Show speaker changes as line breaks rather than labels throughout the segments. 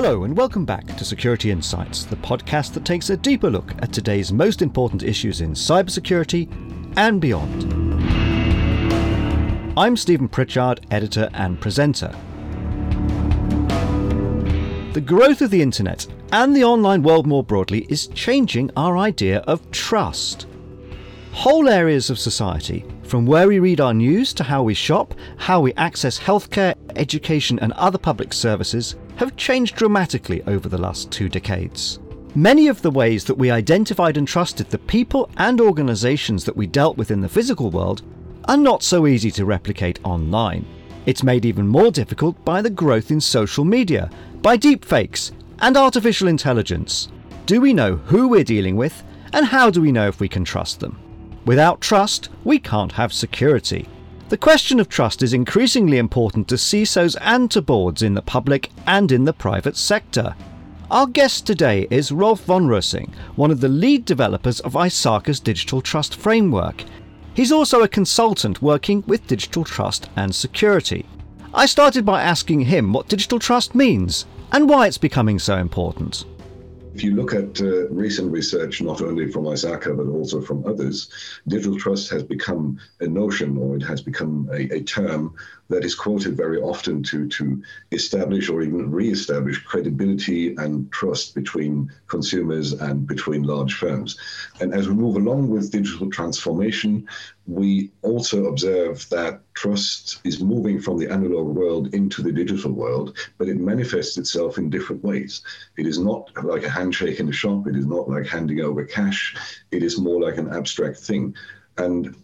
Hello, and welcome back to Security Insights, the podcast that takes a deeper look at today's most important issues in cybersecurity and beyond. I'm Stephen Pritchard, editor and presenter. The growth of the internet and the online world more broadly is changing our idea of trust. Whole areas of society, from where we read our news to how we shop, how we access healthcare, education, and other public services, have changed dramatically over the last two decades. Many of the ways that we identified and trusted the people and organisations that we dealt with in the physical world are not so easy to replicate online. It's made even more difficult by the growth in social media, by deepfakes, and artificial intelligence. Do we know who we're dealing with, and how do we know if we can trust them? Without trust, we can't have security. The question of trust is increasingly important to CISOs and to boards in the public and in the private sector. Our guest today is Rolf von Roessing, one of the lead developers of ISACA's Digital Trust Framework. He's also a consultant working with digital trust and security. I started by asking him what digital trust means and why it's becoming so important.
If you look at uh, recent research, not only from ISACA but also from others, digital trust has become a notion or it has become a, a term that is quoted very often to, to establish or even re-establish credibility and trust between consumers and between large firms. And as we move along with digital transformation, we also observe that trust is moving from the analog world into the digital world, but it manifests itself in different ways. It is not like a handshake in a shop, it is not like handing over cash, it is more like an abstract thing. And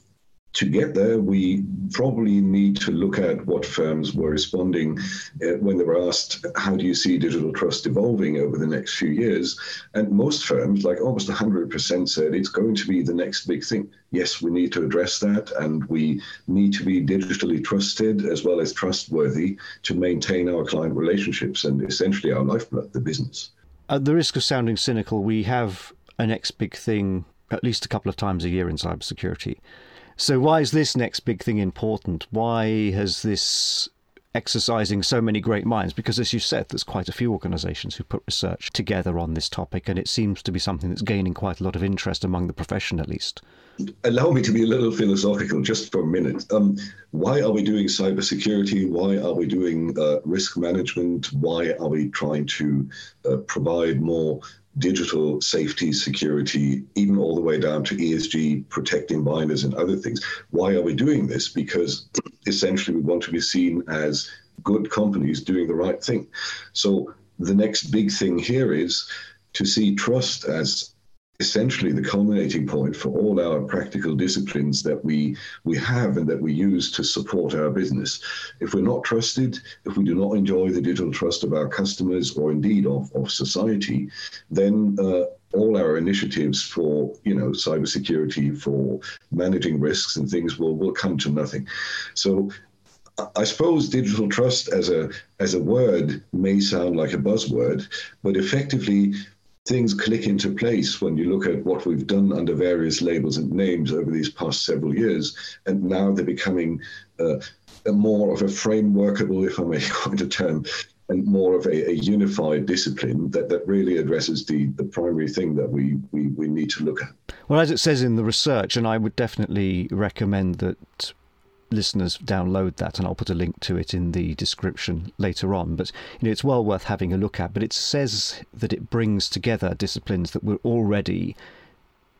to get there, we probably need to look at what firms were responding uh, when they were asked, How do you see digital trust evolving over the next few years? And most firms, like almost 100%, said it's going to be the next big thing. Yes, we need to address that, and we need to be digitally trusted as well as trustworthy to maintain our client relationships and essentially our lifeblood, the business.
At the risk of sounding cynical, we have a next big thing at least a couple of times a year in cybersecurity. So, why is this next big thing important? Why has this exercising so many great minds? Because, as you said, there's quite a few organisations who put research together on this topic, and it seems to be something that's gaining quite a lot of interest among the profession, at least.
Allow me to be a little philosophical just for a minute. Um, why are we doing cybersecurity? Why are we doing uh, risk management? Why are we trying to uh, provide more digital safety, security, even all the way down to ESG, protecting minors and other things. Why are we doing this? Because essentially we want to be seen as good companies doing the right thing. So the next big thing here is to see trust as essentially the culminating point for all our practical disciplines that we we have and that we use to support our business. If we're not trusted, if we do not enjoy the digital trust of our customers or indeed of, of society, then uh, all our initiatives for you know cybersecurity, for managing risks and things will will come to nothing. So I suppose digital trust as a as a word may sound like a buzzword, but effectively things click into place when you look at what we've done under various labels and names over these past several years. And now they're becoming uh, more of a frameworkable, if I may coin a term, and more of a, a, unified discipline that, that really addresses the, the primary thing that we, we, we need to look at.
Well, as it says in the research, and I would definitely recommend that listeners download that, and I'll put a link to it in the description later on. But you know, it's well worth having a look at. But it says that it brings together disciplines that were already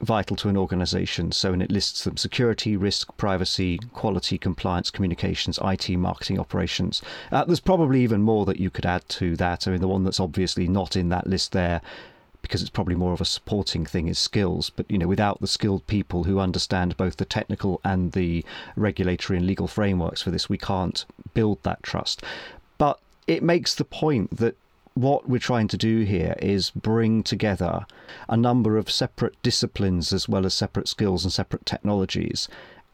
vital to an organization. So, and it lists them security, risk, privacy, quality, compliance, communications, IT, marketing, operations. Uh, there's probably even more that you could add to that. I mean, the one that's obviously not in that list there because it's probably more of a supporting thing is skills. But you know, without the skilled people who understand both the technical and the regulatory and legal frameworks for this, we can't build that trust. But it makes the point that what we're trying to do here is bring together a number of separate disciplines as well as separate skills and separate technologies.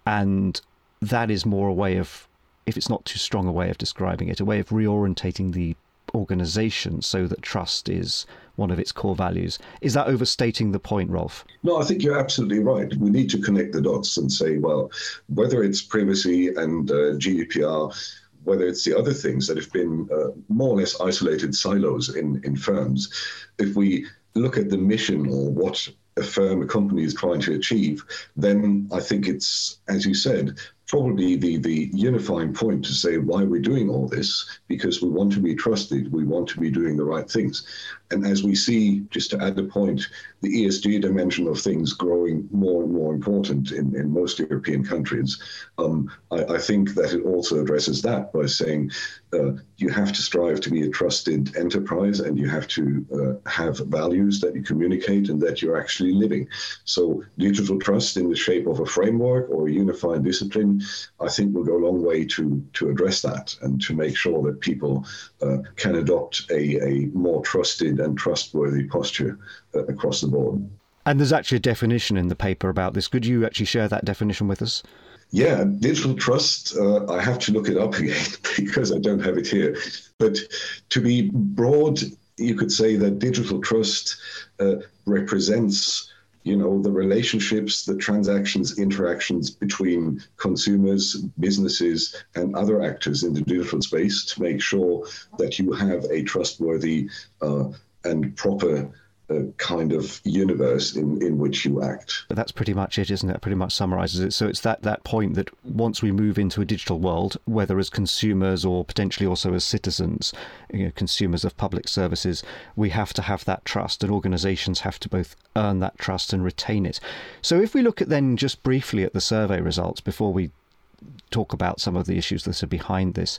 And that is more a way of, if it's not too strong a way of describing it, a way of reorientating the organization so that trust is one of its core values. Is that overstating the point, Rolf?
No, I think you're absolutely right. We need to connect the dots and say, well, whether it's privacy and uh, GDPR, whether it's the other things that have been uh, more or less isolated silos in, in firms, if we look at the mission or what a firm, a company is trying to achieve, then I think it's, as you said, probably the, the unifying point to say why we're doing all this, because we want to be trusted, we want to be doing the right things. And as we see, just to add a point, the ESG dimension of things growing more and more important in, in most European countries, um, I, I, think that it also addresses that by saying uh, you have to strive to be a trusted enterprise and you have to uh, have values that you communicate and that you're actually living. So, digital trust in the shape of a framework or a unified discipline, I think will go a long way to, to address that and to make sure that people uh, can adopt a, a more trusted and trustworthy posture uh, across the board.
And there's actually a definition in the paper about this. Could you actually share that definition with us?
Yeah, digital trust, uh, I have to look it up again because I don't have it here. But to be broad, you could say that digital trust uh, represents you know the relationships the transactions interactions between consumers businesses and other actors in the digital space to make sure that you have a trustworthy uh, and proper uh, kind of universe in, in which you act.
But that's pretty much it, isn't it? it? Pretty much summarizes it. So it's that, that point that once we move into a digital world, whether as consumers or potentially also as citizens, you know, consumers of public services, we have to have that trust, and organizations have to both earn that trust and retain it. So if we look at then just briefly at the survey results before we talk about some of the issues that are behind this.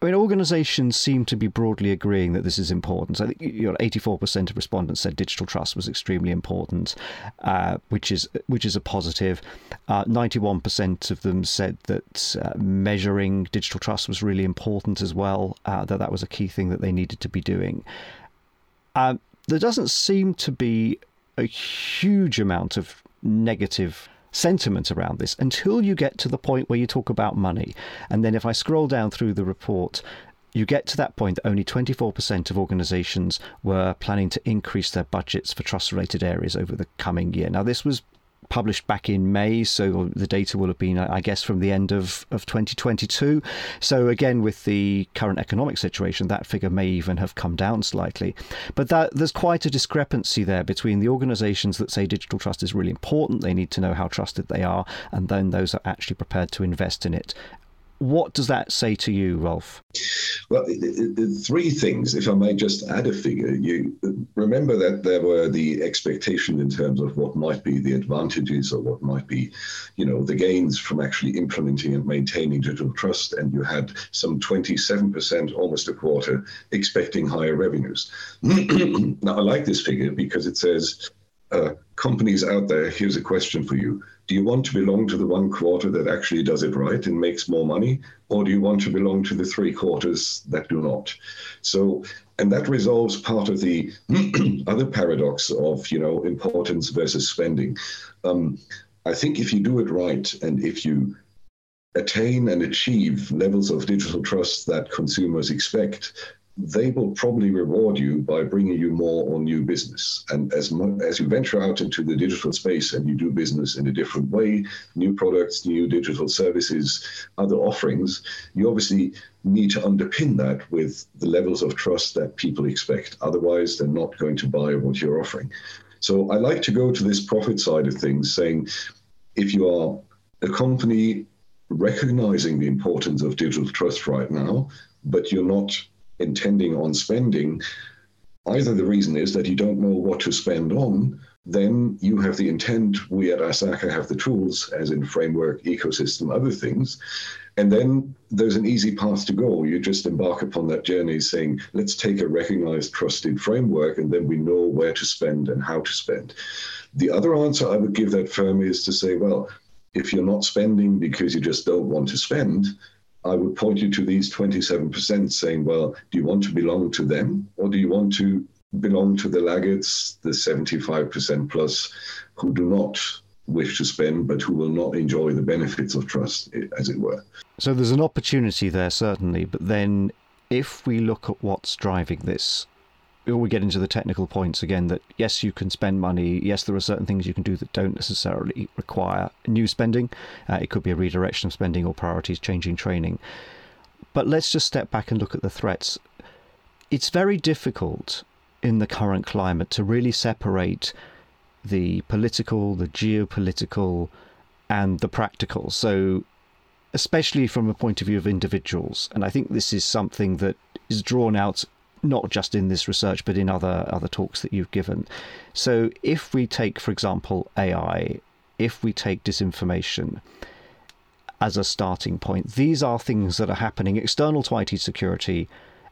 I mean, organisations seem to be broadly agreeing that this is important. I think you know, 84% of respondents said digital trust was extremely important, uh, which is which is a positive. Uh, 91% of them said that uh, measuring digital trust was really important as well. Uh, that that was a key thing that they needed to be doing. Uh, there doesn't seem to be a huge amount of negative sentiment around this until you get to the point where you talk about money. And then if I scroll down through the report, you get to that point that only 24% of organizations were planning to increase their budgets for trust related areas over the coming year. Now, this was published back in May, so the data will have been, I guess, from the end of, of 2022. So again, with the current economic situation, that figure may even have come down slightly. But that, there's quite a discrepancy there between the organisations that say digital trust is really important, they need to know how trusted they are, and then those are actually prepared to invest in it. What does that say to you, Rolf?
Well, three things. If I may just add a figure, you remember that there were the expectation in terms of what might be the advantages or what might be, you know, the gains from actually implementing and maintaining digital trust, and you had some 27%, almost a quarter, expecting higher revenues. now, I like this figure because it says uh, companies out there, here's a question for you. Do you want to belong to the one quarter that actually does it right and makes more money? Or do you want to belong to the three quarters that do not? So, and that resolves part of the other paradox of, you know, importance versus spending. Um, I think if you do it right and if you attain and achieve levels of digital trust that consumers expect, they will probably reward you by bringing you more on new business. And as as you venture out into the digital space and you do business in a different way, new products, new digital services, other offerings, you obviously need to underpin that with the levels of trust that people expect. Otherwise, they're not going to buy what you're offering. So I like to go to this profit side of things, saying if you are a company recognizing the importance of digital trust right now, but you're not intending on spending, either the reason is that you don't know what to spend on, then you have the intent. We at ISACA have the tools, as in framework, ecosystem, other things. And then there's an easy path to go. You just embark upon that journey saying, let's take a recognized, trusted framework, and then we know where to spend and how to spend. The other answer I would give that firm is to say, well, if you're not spending because you just don't want to spend, I would point you to these 27% saying, well, do you want to belong to them or do you want to belong to the laggards, the 75% plus who do not wish to spend but who will not enjoy the benefits of trust, as it were?
So there's an opportunity there, certainly, but then if we look at what's driving this, we get into the technical points again that yes, you can spend money. Yes, there are certain things you can do that don't necessarily require new spending. Uh, it could be a redirection of spending or priorities changing training. But let's just step back and look at the threats. It's very difficult in the current climate to really separate the political, the geopolitical, and the practical. So, especially from a point of view of individuals, and I think this is something that is drawn out not just in this research but in other other talks that you've given. So, if we take, for example, AI, if we take disinformation as a starting point, these are things that are happening external to IT security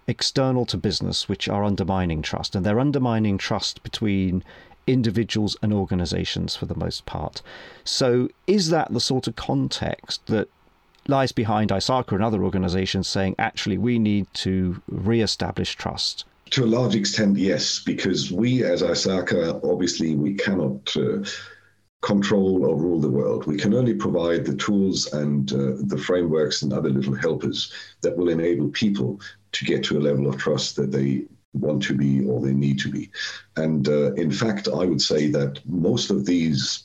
external to business which are undermining trust and they're undermining trust between individuals and organizations for the most part. So, is that the sort of context that lies behind ISACA and other organizations saying, actually, we need to re establish trust?
To a large extent, yes, because we as ISACA, obviously, we cannot. Uh, control or rule the world. We can only provide the tools and uh, the frameworks and other little helpers that will enable people to get to a level of trust that they want to be or they need to be. And uh, in fact, I would say that most of these,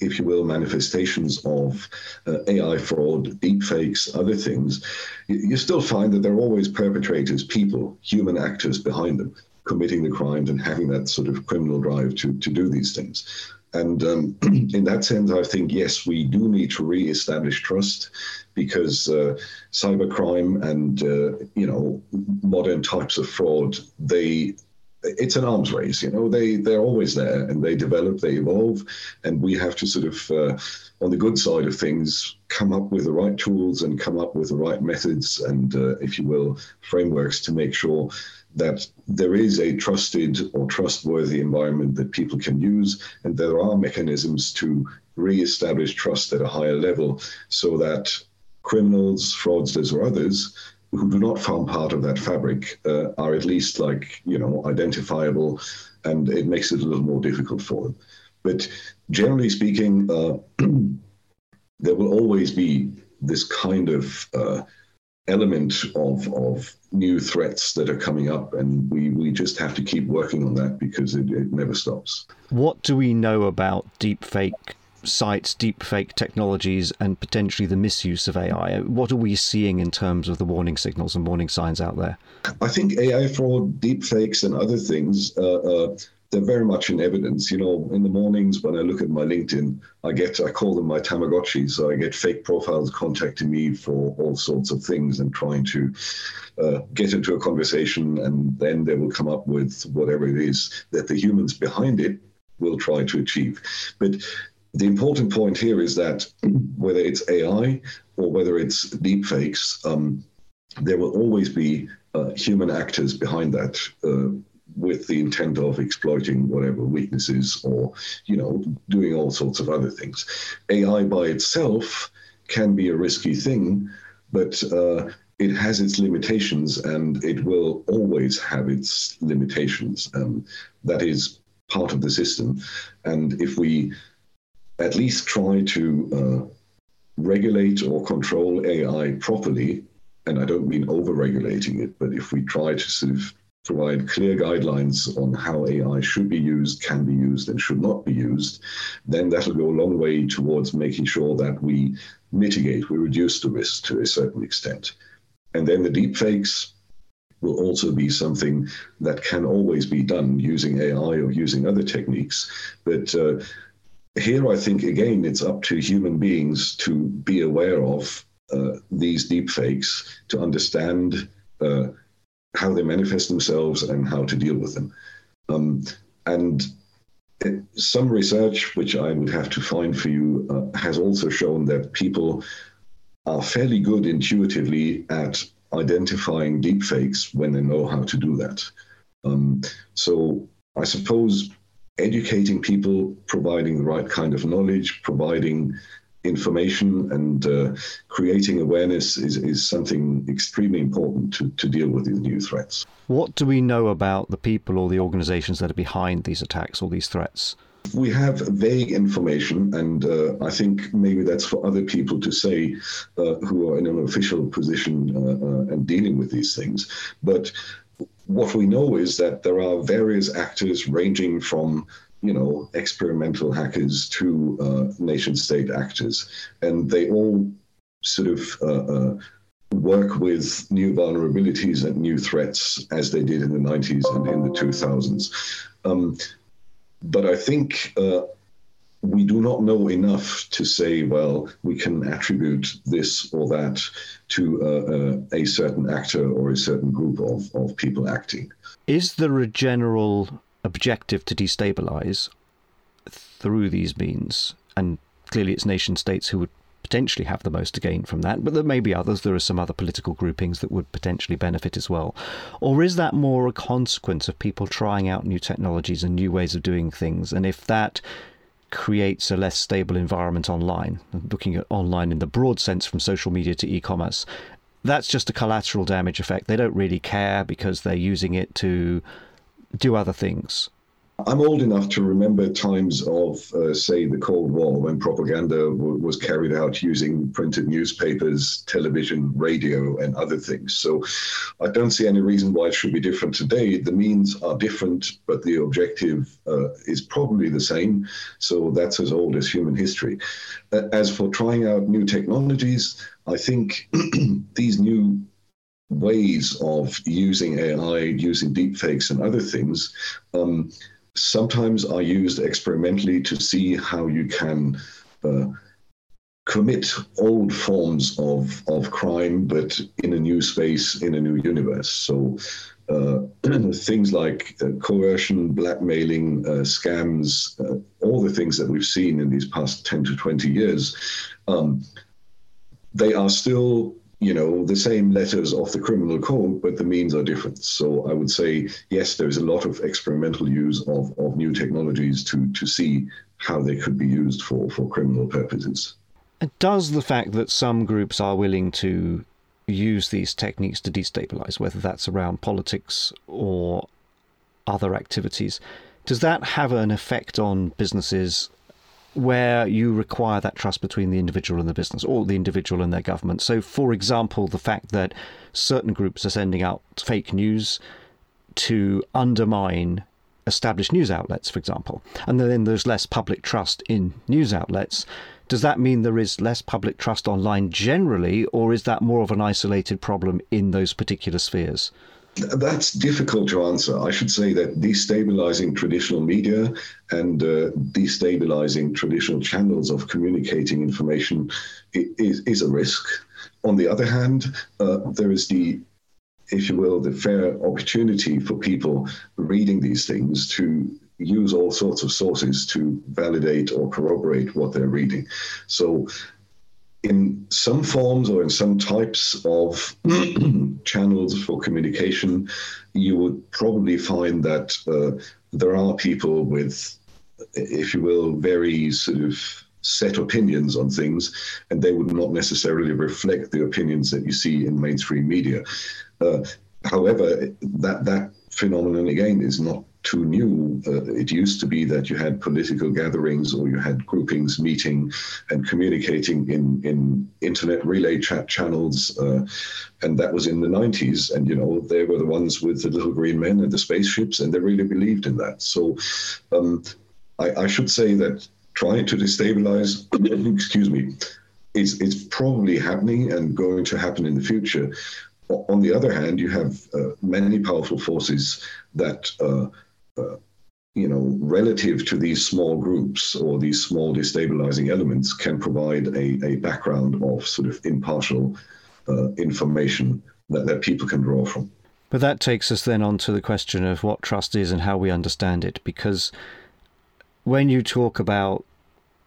if you will, manifestations of uh, AI fraud, deepfakes, other things, you, still find that there are always perpetrators, people, human actors behind them committing the crimes and having that sort of criminal drive to, to do these things. And um, in that sense, I think, yes, we do need to re-establish trust because uh, cybercrime and, uh, you know, modern types of fraud, they it's an arms race, you know. They they're always there, and they develop, they evolve, and we have to sort of, uh, on the good side of things, come up with the right tools and come up with the right methods and, uh, if you will, frameworks to make sure that there is a trusted or trustworthy environment that people can use, and there are mechanisms to re-establish trust at a higher level so that criminals, fraudsters, or others who do not form part of that fabric uh, are at least like you know identifiable, and it makes it a little more difficult for them. But generally speaking, uh, there will always be this kind of uh, element of of new threats that are coming up and we we just have to keep working on that because it, it never stops
what do we know about deepfake sites deepfake technologies and potentially the misuse of ai what are we seeing in terms of the warning signals and warning signs out there
i think ai fraud deepfakes and other things uh, uh, they're very much in evidence. You know, in the mornings when I look at my LinkedIn, I get I call them my Tamagotchi. So I get fake profiles contacting me for all sorts of things and trying to uh, get into a conversation, and then they will come up with whatever it is that the humans behind it will try to achieve. But the important point here is that whether it's AI or whether it's deepfakes, um, there will always be uh, human actors behind that. Uh, with the intent of exploiting whatever weaknesses or, you know, doing all sorts of other things. AI by itself can be a risky thing, but uh, it has its limitations and it will always have its limitations. Um, that is part of the system. And if we at least try to uh, regulate or control AI properly, and I don't mean over regulating it, but if we try to sort of provide clear guidelines on how AI should be used, can be used, and should not be used, then that'll go a long way towards making sure that we mitigate, we reduce the risk to a certain extent. And then the deepfakes will also be something that can always be done using AI or using other techniques. But uh, here, I think, again, it's up to human beings to be aware of uh, these deepfakes, to understand. Uh, how they manifest themselves and how to deal with them. Um, and it, some research, which I would have to find for you, uh, has also shown that people are fairly good intuitively at identifying deepfakes when they know how to do that. Um, so I suppose educating people, providing the right kind of knowledge, providing information and uh, creating awareness is, is something extremely important to, to deal with these new threats.
What do we know about the people or the organizations that are behind these attacks or these threats?
We have vague information, and uh, I think maybe that's for other people to say uh, who are in an official position uh, uh, and dealing with these things. But what we know is that there are various actors ranging from you know, experimental hackers to uh, nation state actors. And they all sort of uh, uh, work with new vulnerabilities and new threats as they did in the 90s and in the 2000s. Um, but I think uh, we do not know enough to say, well, we can attribute this or that to uh, uh, a certain actor or a certain group of, of people acting.
Is there a general objective to destabilize through these means? And clearly, it's nation states who would potentially have the most to gain from that, but there may be others. There are some other political groupings that would potentially benefit as well. Or is that more a consequence of people trying out new technologies and new ways of doing things? And if that creates a less stable environment online, looking at online in the broad sense from social media to e commerce, that's just a collateral damage effect. They don't really care because they're using it to do other things.
I'm old enough to remember times of, uh, say, the Cold War when propaganda w- was carried out using printed newspapers, television, radio, and other things. So I don't see any reason why it should be different today. The means are different, but the objective uh, is probably the same. So that's as old as human history. Uh, as for trying out new technologies, I think these new ways of using AI, using deepfakes, and other things. Um, sometimes are used experimentally to see how you can uh, commit old forms of, of crime, but in a new space, in a new universe. So uh, things like uh, coercion, blackmailing, uh, scams, uh, all the things that we've seen in these past 10 to 20 years, um, they are still you know, the same letters of the criminal code, but the means are different. So I would say, yes, there's a lot of experimental use of, of new technologies to, to see how they could be used for, for criminal purposes.
Does the fact that some groups are willing to use these techniques to destabilize, whether that's around politics or other activities, does that have an effect on businesses where you require that trust between the individual and the business, or the individual and their government. So, for example, the fact that certain groups are sending out fake news to undermine established news outlets, for example, and then there's less public trust in news outlets. Does that mean there is less public trust online generally, or is that more of an isolated problem in those particular spheres?
That's difficult to answer. I should say that destabilizing traditional media and uh, destabilizing traditional channels of communicating information is, is a risk. On the other hand, uh, there is the, if you will, the fair opportunity for people reading these things to use all sorts of sources to validate or corroborate what they're reading. So in some forms or in some types of channels for communication, you would probably find that uh, there are people with, if you will, very sort of set opinions on things, and they would not necessarily reflect the opinions that you see in mainstream media. Uh, however, that that phenomenon again is not too new. Uh, it used to be that you had political gatherings or you had groupings meeting and communicating in, in internet relay chat channels. Uh, and that was in the 90s. And, you know, they were the ones with the little green men and the spaceships, and they really believed in that. So um, I, I should say that trying to destabilize, excuse me, is, is probably happening and going to happen in the future. On the other hand, you have uh, many powerful forces that uh, uh, you know, relative to these small groups or these small destabilizing elements, can provide a, a background of sort of impartial uh, information that, that people can draw from.
But that takes us then on to the question of what trust is and how we understand it. Because when you talk about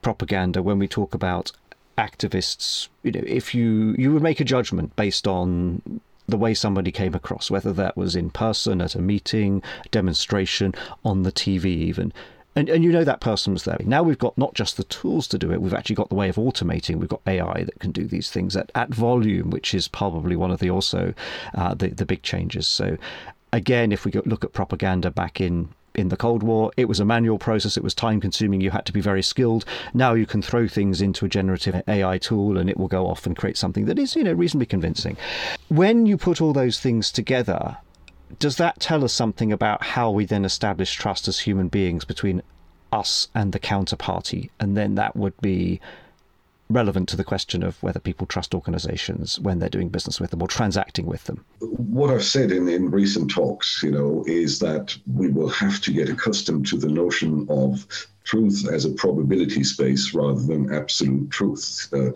propaganda, when we talk about activists, you know, if you you would make a judgment based on the way somebody came across, whether that was in person, at a meeting, demonstration, on the TV, even. And, and you know that person was there. Now we've got not just the tools to do it, we've actually got the way of automating. We've got AI that can do these things at, at volume, which is probably one of the also uh, the, the big changes. So again, if we look at propaganda back in in the Cold War, it was a manual process, it was time consuming, you had to be very skilled. Now you can throw things into a generative AI tool and it will go off and create something that is, you know, reasonably convincing. When you put all those things together, does that tell us something about how we then establish trust as human beings between us and the counterparty? And then that would be relevant to the question of whether people trust organizations when they're doing business with them or transacting with them?
What I've said in, in recent talks, you know, is that we will have to get accustomed to the notion of truth as a probability space rather than absolute truth. Uh,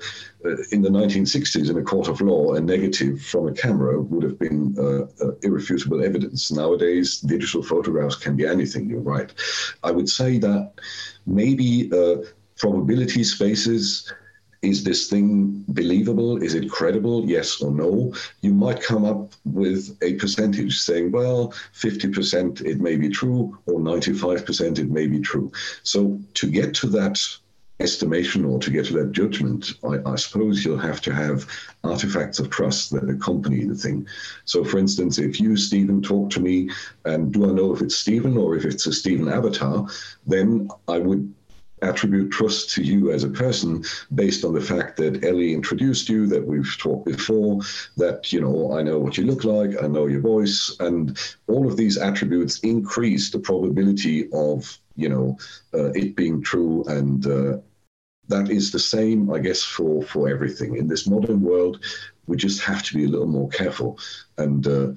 uh in the 1960s, in a court of law, a negative from a camera would have been uh, uh, irrefutable evidence. Nowadays, digital photographs can be anything, you're right. I would say that maybe uh, probability spaces is this thing believable? Is it credible? Yes or no? You might come up with a percentage saying, well, 50% it may be true, or 95% it may be true. So to get to that estimation or to get to that judgment, I, I, suppose you'll have to have artifacts of trust that accompany the thing. So, for instance, if you, Stephen, talk to me, and do I know if it's Stephen or if it's a Stephen avatar, then I would attribute trust to you as a person based on the fact that Ellie introduced you, that we've talked before, that, you know, I know what you look like, I know your voice, and all of these attributes increase the probability of, you know, uh, it being true. And uh, that is the same, I guess, for, for everything. In this modern world, we just have to be a little more careful. And uh,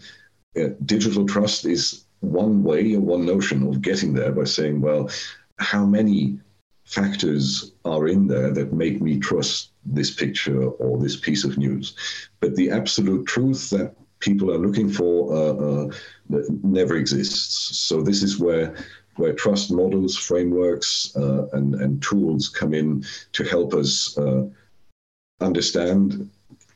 digital trust is one way or one notion of getting there by saying, well, how many factors are in there that make me trust this picture or this piece of news. But the absolute truth that people are looking for uh, uh, never exists. So this is where where trust models, frameworks, uh, and and tools come in to help us uh, understand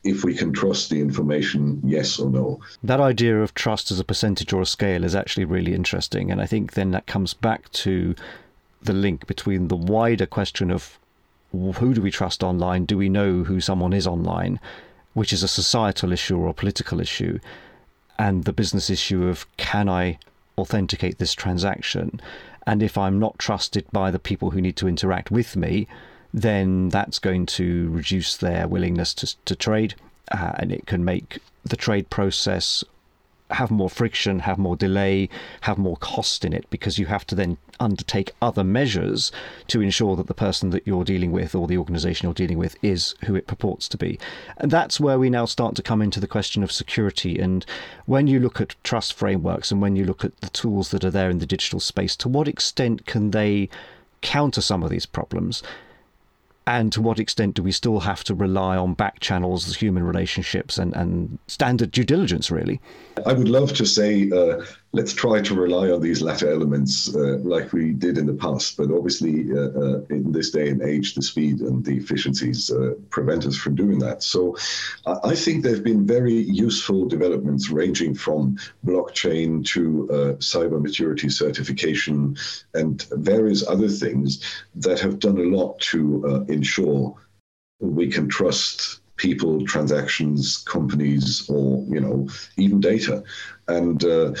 if we can trust the information, yes or no.
That idea of trust as a percentage or a scale is actually really interesting, and I think then that comes back to the link between the wider question of who do we trust online? Do we know who someone is online? Which is a societal issue or a political issue, and the business issue of can I authenticate this transaction? And if I'm not trusted by the people who need to interact with me, then that's going to reduce their willingness to, to trade, uh, and it can make the trade process have more friction, have more delay, have more cost in it because you have to then undertake other measures to ensure that the person that you're dealing with or the organization you're dealing with is who it purports to be. And that's where we now start to come into the question of security. And when you look at trust frameworks and when you look at the tools that are there in the digital space, to what extent can they counter some of these problems? And to what extent do we still have to rely on back channels, human relationships, and, and standard due diligence, really?
I would love to say uh, let's try to rely on these latter elements uh, like we did in the past. But obviously, uh, uh, in this day and age, the speed and the efficiencies uh, prevent us from doing that. So I think there have been very useful developments ranging from blockchain to uh, cyber maturity certification and various other things that have done a lot to uh, ensure we can trust people, transactions, companies, or you know even data. And uh,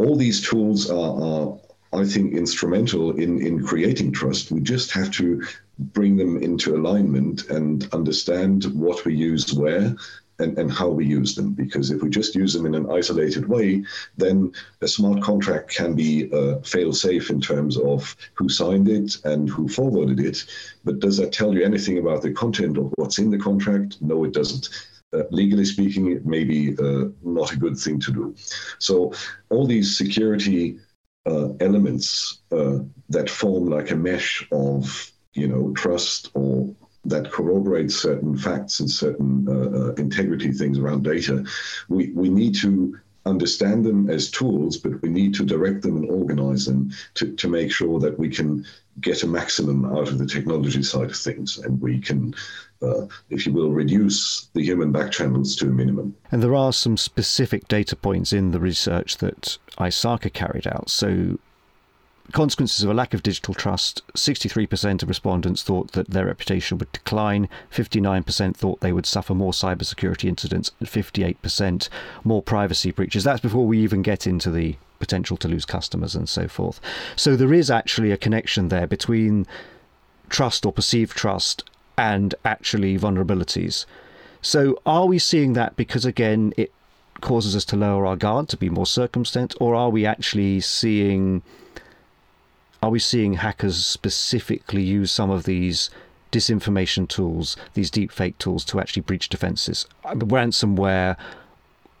all these tools are, are I think, instrumental in, in creating trust. We just have to bring them into alignment and understand what we use where and, and how we use them. Because if we just use them in an isolated way, then a smart contract can be uh, fail safe in terms of who signed it and who forwarded it. But does that tell you anything about the content of what's in the contract? No, it doesn't uh, legally speaking, it may be uh, not a good thing to do. So all these security uh, elements uh, that form like a mesh of you know trust or that corroborates certain facts and certain uh, integrity things around data, we, we need to understand them as tools, but we need to direct them and organize them to, to make sure that we can get a maximum out of the technology side of things and we can uh, if you will, reduce the human back channels to a minimum.
And there are some specific data points in the research that ISACA carried out. So, consequences of a lack of digital trust 63% of respondents thought that their reputation would decline, 59% thought they would suffer more cybersecurity incidents, and 58% more privacy breaches. That's before we even get into the potential to lose customers and so forth. So, there is actually a connection there between trust or perceived trust and actually vulnerabilities. So, are we seeing that because, again, it causes us to lower our guard, to be more circumspect, or are we actually seeing. Are we seeing hackers specifically use some of these disinformation tools, these deep fake tools, to actually breach defenses. Uh, ransomware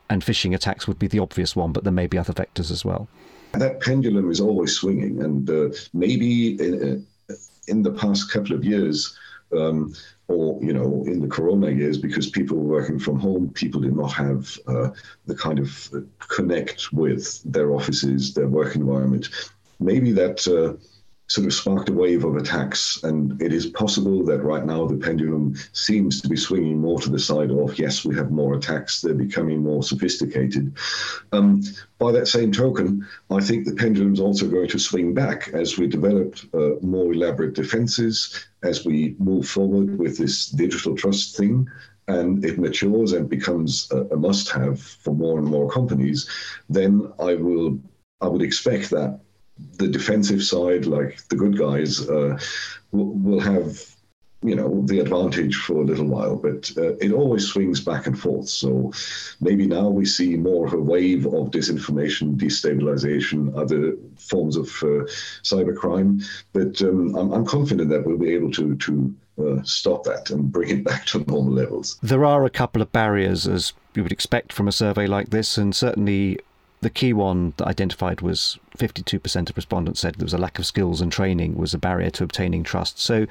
and phishing attacks would be the obvious one, but there may be other vectors as well.
That pendulum is always swinging, and uh, maybe in, uh, in, the past couple of years, um, or you know, in the Corona years, because people were working from home, people did not have uh, the kind of uh, connect with their offices, their work environment. Maybe that uh, sort of sparked a wave of attacks. And it is possible that right now the pendulum seems to be swinging more to the side of yes, we have more attacks, they're becoming more sophisticated. Um, by that same token, I think the pendulum is also going to swing back as we develop uh, more elaborate defenses, as we move forward with this digital trust thing and it matures and becomes a, a must-have for more and more companies, then I will I would expect that the defensive side, like the good guys, uh, will, will have you know the advantage for a little while but uh, it always swings back and forth. So maybe now we see more of a wave of disinformation destabilization other forms of uh, cybercrime but um, I'm, I'm, confident that we'll be able to to uh, stop that and bring it back to normal levels.
There are a couple of barriers as you would expect from a survey like this and certainly the key one that identified was 52% of respondents said there was a lack of skills and training was a barrier to obtaining trust. So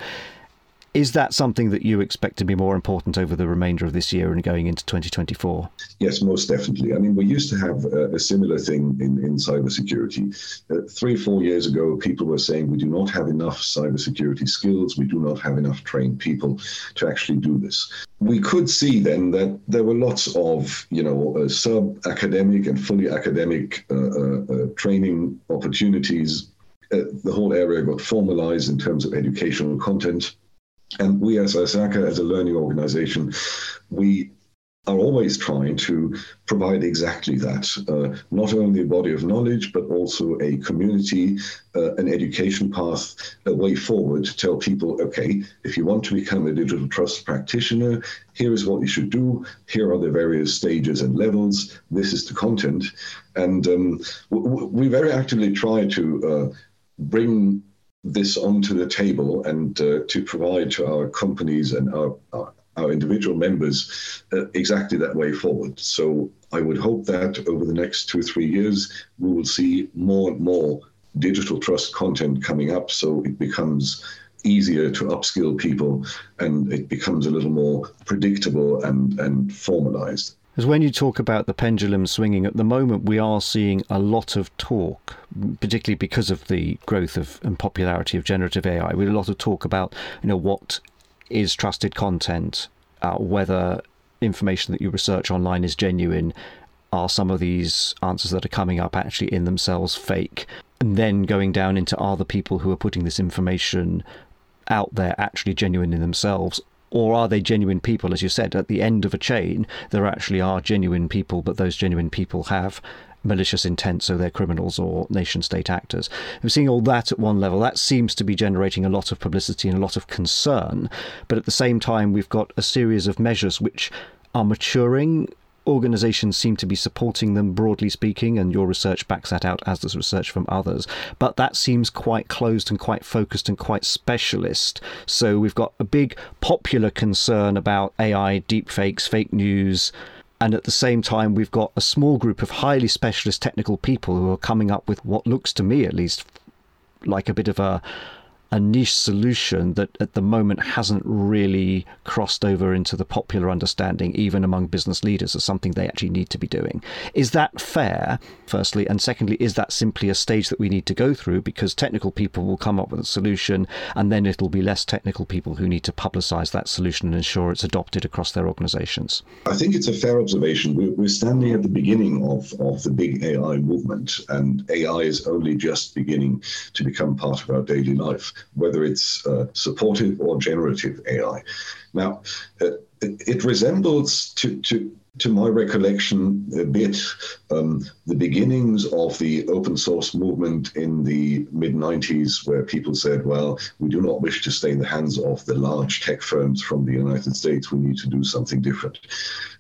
is that something that you expect to be more important over the remainder of this year and going into 2024?
Yes, most definitely. I mean, we used to have a, a similar thing in, in cybersecurity. Uh, three, four years ago, people were saying we do not have enough cybersecurity skills, we do not have enough trained people to actually do this. We could see then that there were lots of, you know, uh, sub-academic and fully academic uh, uh, uh training opportunities. Uh, the whole area got formalized in terms of educational content and we as ISACA, as a learning organization, we are always trying to provide exactly that uh, not only a body of knowledge, but also a community, uh, an education path, a way forward to tell people okay, if you want to become a digital trust practitioner, here is what you should do, here are the various stages and levels, this is the content. And um, we very actively try to uh, bring this onto the table and uh, to provide to our companies and our, our, our individual members uh, exactly that way forward. So I would hope that over the next two or three years, we will see more and more digital trust content coming up so it becomes easier to upskill people and it becomes a little more predictable and, and formalized.
Because when you talk about the pendulum swinging, at the moment we are seeing a lot of talk, particularly because of the growth of and popularity of generative AI. We have a lot of talk about, you know, what is trusted content, uh, whether information that you research online is genuine. Are some of these answers that are coming up actually in themselves fake? And then going down into are the people who are putting this information out there actually genuine in themselves or are they genuine people? As you said, at the end of a chain, there actually are genuine people, but those genuine people have malicious intent, so they're criminals or nation state actors. We're seeing all that at one level. That seems to be generating a lot of publicity and a lot of concern. But at the same time, we've got a series of measures which are maturing organizations seem to be supporting them, broadly speaking, and your research backs that out, as does research from others. But that seems quite closed and quite focused and quite specialist. So we've got a big popular concern about AI, deepfakes, fake news. And at the same time, we've got a small group of highly specialist technical people who are coming up with what looks to me, at least, like a bit of a a niche solution that at the moment hasn't really crossed over into the popular understanding, even among business leaders, as something they actually need to be doing. Is that fair, firstly? And secondly, is that simply a stage that we need to go through because technical people will come up with a solution and then it'll be less technical people who need to publicize that solution and ensure it's adopted across their organizations?
I think it's a fair observation. We're standing at the beginning of, of the big AI movement, and AI is only just beginning to become part of our daily life whether it's uh, supportive or generative AI. Now, uh, it, it, resembles, to, to, to my recollection, a bit um, the beginnings of the open source movement in the mid 90s, where people said, well, we do not wish to stay in the hands of the large tech firms from the United States. We need to do something different.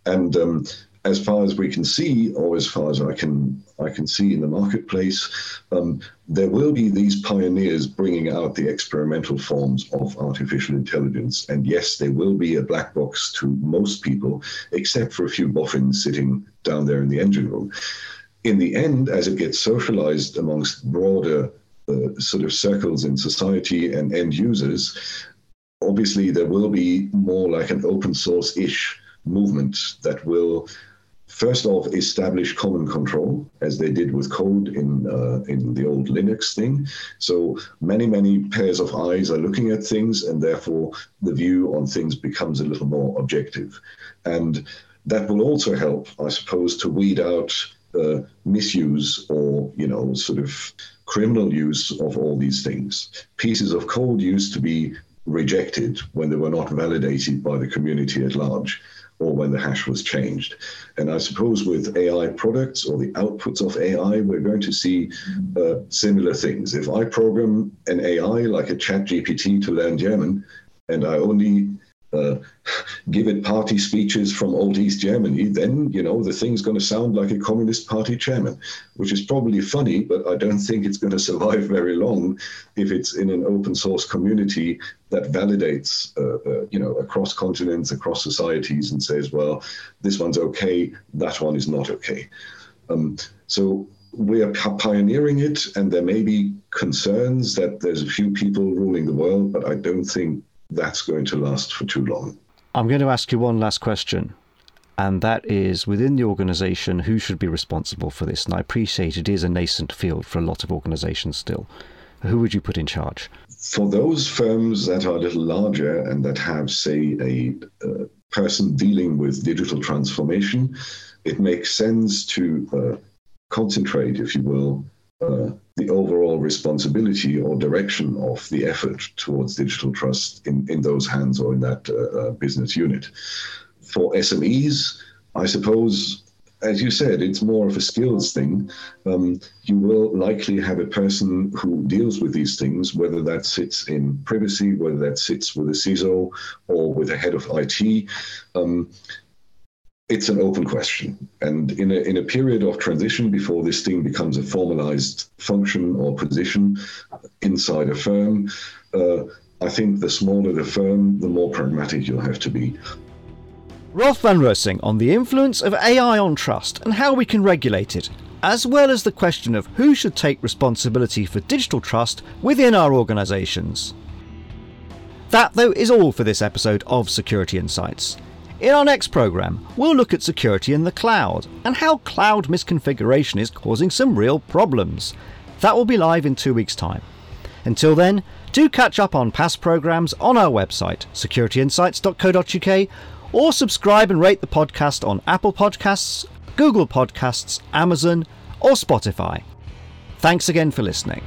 And um, as far as we can see, or as far as I can I can see in the marketplace, um, there will be these pioneers bringing out the experimental forms of artificial intelligence. And yes, there will be a black box to most people, except for a few boffins sitting down there in the engine room. In the end, as it gets socialized amongst broader uh, sort of circles in society and end users, obviously there will be more like an open source ish movement that will first off establish common control as they did with code in uh, in the old linux thing. So many many pairs of eyes are looking at things and therefore the view on things becomes a little more objective. And that will also help i suppose to weed out uh, misuse or you know sort of criminal use of all these things. Pieces of code used to be rejected when they were not validated by the community at large or when the hash was changed. And I suppose with AI products or the outputs of AI, we're going to see uh, similar things. If I program an AI like a chat GPT to learn German, and I only uh, give it party speeches from old East Germany, then you know the thing's going to sound like a Communist Party chairman, which is probably funny, but I don't think it's going to survive very long if it's in an open source community that validates, uh, uh, you know, across continents, across societies, and says, well, this one's okay, that one is not okay. Um, so we are pioneering it, and there may be concerns that there's a few people ruling the world, but I don't think that's going to last for too long.
I'm going to ask you one last question, and that is within the organization, who should be responsible for this? And I appreciate it is a nascent field for a lot of organizations still. Who would you put in charge?
For those firms that are a little larger and that have, say, a, a person dealing with digital transformation, it makes sense to uh, concentrate, if you will, uh, the overall responsibility or direction of the effort towards digital trust in, in those hands or in that uh, uh business unit. For SMEs, I suppose, as you said, it's more of a skills thing. Um, you will likely have a person who deals with these things, whether that sits in privacy, whether that sits with a CISO or with a head of IT. Um, it's an open question. And in a, in a period of transition before this thing becomes a formalized function or position inside a firm, uh, I think the smaller the firm, the more pragmatic you'll have to be.
Rolf von Roessing on the influence of AI on trust and how we can regulate it, as well as the question of who should take responsibility for digital trust within our organisations. That, though, is all for this episode of Security Insights. In our next programme, we'll look at security in the cloud and how cloud misconfiguration is causing some real problems. That will be live in two weeks' time. Until then, do catch up on past programmes on our website, securityinsights.co.uk, or subscribe and rate the podcast on Apple Podcasts, Google Podcasts, Amazon, or Spotify. Thanks again for listening.